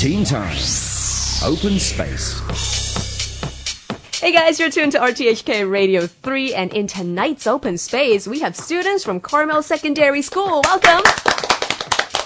Teen Time. Open Space. Hey guys, you're tuned to RTHK Radio 3, and in tonight's open space, we have students from Carmel Secondary School. Welcome!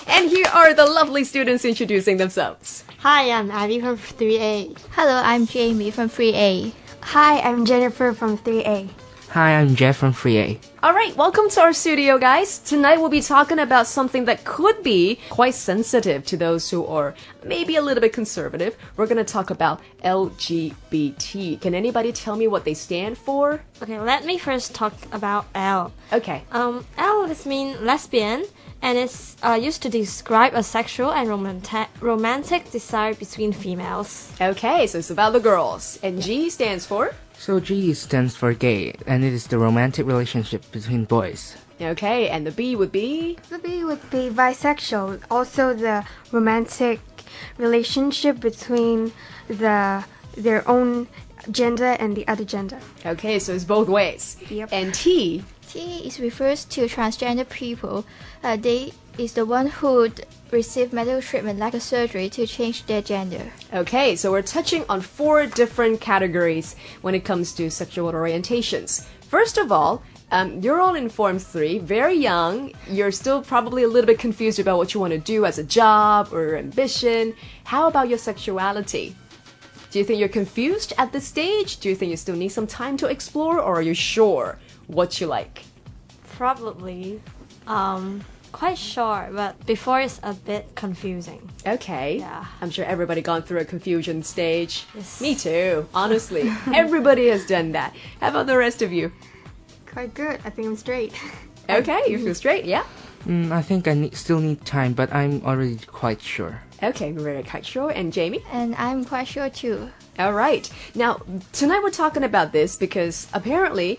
And here are the lovely students introducing themselves. Hi, I'm Abby from 3A. Hello, I'm Jamie from 3A. Hi, I'm Jennifer from 3A. Hi, I'm Jeff from Free A. Alright, welcome to our studio, guys. Tonight we'll be talking about something that could be quite sensitive to those who are maybe a little bit conservative. We're gonna talk about LGBT. Can anybody tell me what they stand for? Okay, let me first talk about L. Okay. Um, L is mean lesbian and it's uh, used to describe a sexual and romantic romantic desire between females. Okay, so it's about the girls. And G stands for? So G stands for gay, and it is the romantic relationship between boys. Okay, and the B would be? The B would be bisexual, also the romantic relationship between the their own gender and the other gender. Okay, so it's both ways. Yep. And T? T is refers to transgender people. Uh, they is the one who d- receive medical treatment like a surgery to change their gender. Okay, so we're touching on four different categories when it comes to sexual orientations. First of all, um, you're all in Form 3, very young. You're still probably a little bit confused about what you want to do as a job or ambition. How about your sexuality? Do you think you're confused at this stage? Do you think you still need some time to explore, or are you sure what you like? Probably, um, quite sure, but before it's a bit confusing. Okay. Yeah. I'm sure everybody gone through a confusion stage. Yes. Me too, honestly. everybody has done that. How about the rest of you? Quite good. I think I'm straight. Okay, you feel straight, yeah? Mm, I think I need, still need time, but I'm already quite sure. Okay, we're very quite sure. And Jamie? And I'm quite sure too. All right. Now, tonight we're talking about this because apparently,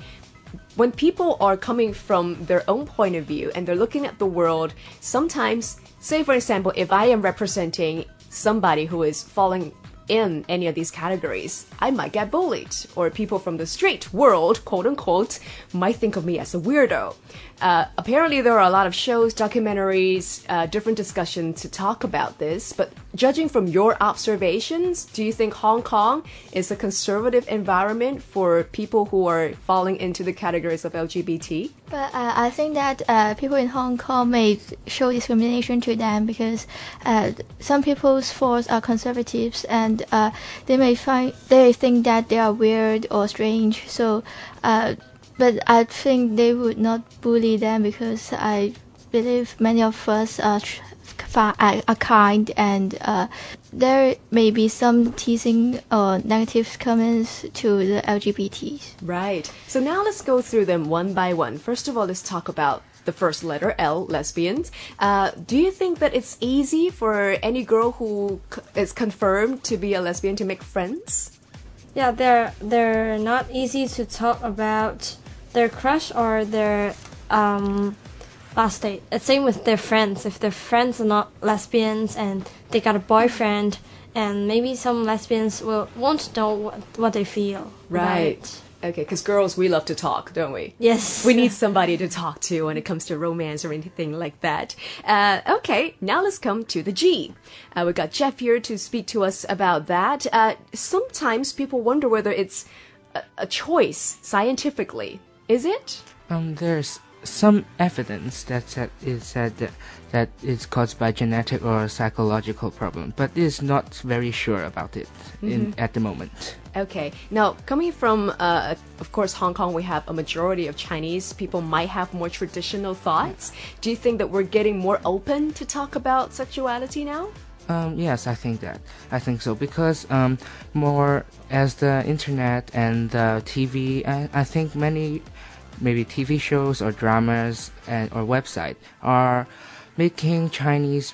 when people are coming from their own point of view and they're looking at the world, sometimes, say for example, if I am representing somebody who is falling in any of these categories, I might get bullied, or people from the street world, quote unquote, might think of me as a weirdo. Uh, apparently, there are a lot of shows, documentaries, uh, different discussions to talk about this. But judging from your observations, do you think Hong Kong is a conservative environment for people who are falling into the categories of LGBT? But uh, I think that uh, people in Hong Kong may show discrimination to them because uh, some people's thoughts are conservatives and uh, they may find they think that they are weird or strange. So, uh, but I think they would not bully them because I believe many of us are. Tr- fi- Are are kind and uh, there may be some teasing or negative comments to the LGBTs. Right. So now let's go through them one by one. First of all, let's talk about the first letter L, lesbians. Uh, do you think that it's easy for any girl who c- is confirmed to be a lesbian to make friends? Yeah, they're they're not easy to talk about their crush or their um last date. It's same with their friends. If their friends are not lesbians and they got a boyfriend, and maybe some lesbians will won't know what, what they feel. about it. Okay, because girls, we love to talk, don't we? Yes. We need somebody to talk to when it comes to romance or anything like that. Uh, okay, now let's come to the G. Uh, we got Jeff here to speak to us about that. Uh, sometimes people wonder whether it's a, a choice scientifically. Is it? Um, there's some evidence that said, is said that, that it's caused by genetic or psychological problem, but is not very sure about it in, at the moment. Okay. Now, coming from, uh, of course, Hong Kong, we have a majority of Chinese people might have more traditional thoughts. Do you think that we're getting more open to talk about sexuality now? Um, yes, I think that. I think so because um, more as the internet and the TV, I, I think many maybe TV shows or dramas and or website are making Chinese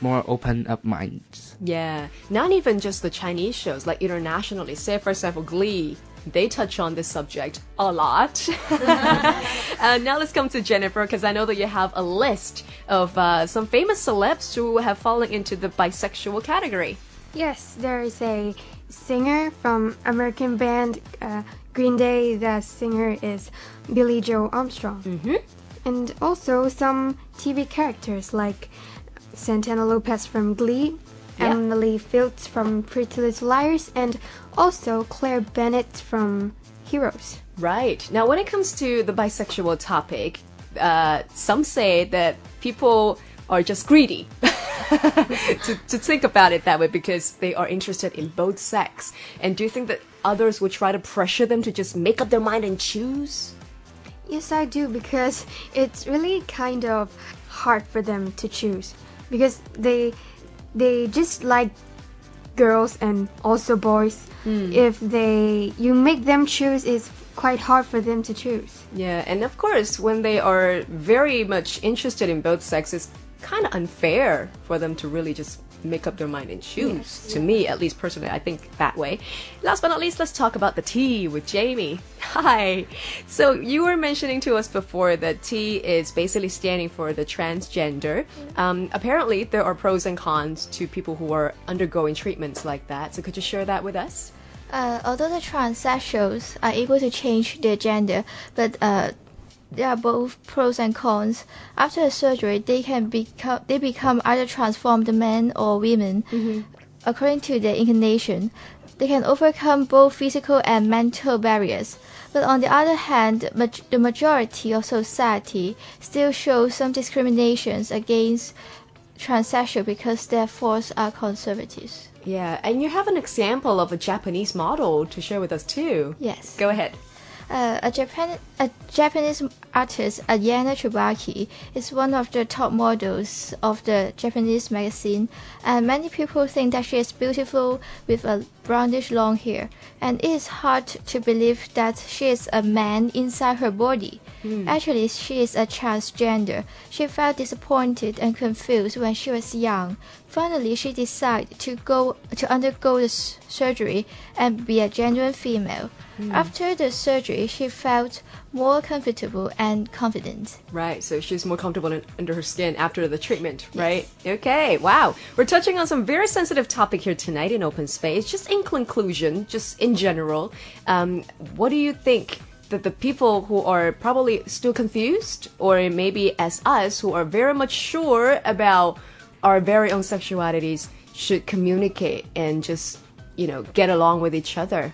more open up minds. Yeah, not even just the Chinese shows, like internationally. Say, for example, Glee. They touch on this subject a lot. uh, now let's come to Jennifer, because I know that you have a list of uh, some famous celebs who have fallen into the bisexual category. Yes, there is a singer from American band uh, Green Day. The singer is Billie Joe Armstrong. Mm-hmm. And also some TV characters like Santana Lopez from Glee Yeah. Emily Fields from Pretty Little Liars, and also Claire Bennet from Heroes. Right. Now, when it comes to the bisexual topic, uh, some say that people are just greedy to, to think about it that way because they are interested in both sex. And do you think that others would try to pressure them to just make up their mind and choose? Yes, I do because it's really kind of hard for them to choose because they they just like girls and also boys. Hmm. If they you make them choose, it's quite hard for them to choose. Yeah, and of course, when they are very much interested in both sexes, kind of unfair for them to really just make up their mind and choose. To me, at least personally, I think that way. Last but not least, let's talk about the T with Jamie. Hi. So you were mentioning to us before that T is basically standing for the transgender. Um, apparently, there are pros and cons to people who are undergoing treatments like that. So could you share that with us? Uh, although the transsexuals are able to change their gender, but uh, there are both pros and cons. After a surgery, they can become they become either transformed men or women, according to their inclination. They can overcome both physical and mental barriers. But on the other hand, the majority of society still shows some discriminations against transsexual because their thoughts are conservatives. Yeah, and you have an example of a Japanese model to share with us too. Yes. Go ahead. Uh, a, Japan, a Japanese artist, Ayana Tsubaki, is one of the top models of the Japanese magazine, and many people think that she is beautiful with a brownish long hair, and it is hard to believe that she is a man inside her body. Hmm. Actually, she is a transgender. She felt disappointed and confused when she was young. Finally, she decided to go to undergo the surgery and be a genuine female. Hmm. After the surgery, she felt more comfortable and confident. Right, so she's more comfortable in, under her skin after the treatment, right? Okay, wow. We're touching on some very sensitive topic here tonight in open space. Just in conclusion, just in general, um, what do you think that the people who are probably still confused, or maybe as us who are very much sure about our very own sexualities, should communicate and just, you know, get along with each other?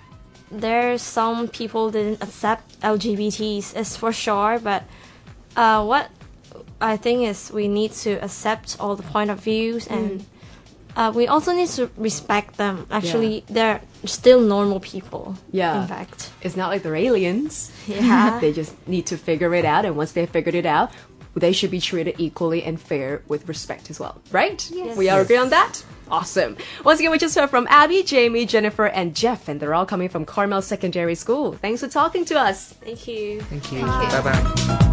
There's some people didn't accept LGBTs, is for sure, but uh, what I think is we need to accept all the point of views and uh, we also need to respect them. Actually, they're still normal people. Yeah. In fact. It's not like they're aliens. Yeah. they just need to figure it out, and once they figured it out, they should be treated equally and fair with respect as well, right? Yes. We all agree on that? Awesome. Once again, we just heard from Abby, Jamie, Jennifer, and Jeff, and they're all coming from Carmel Secondary School. Thanks for talking to us. Thank you. Thank you. Bye bye.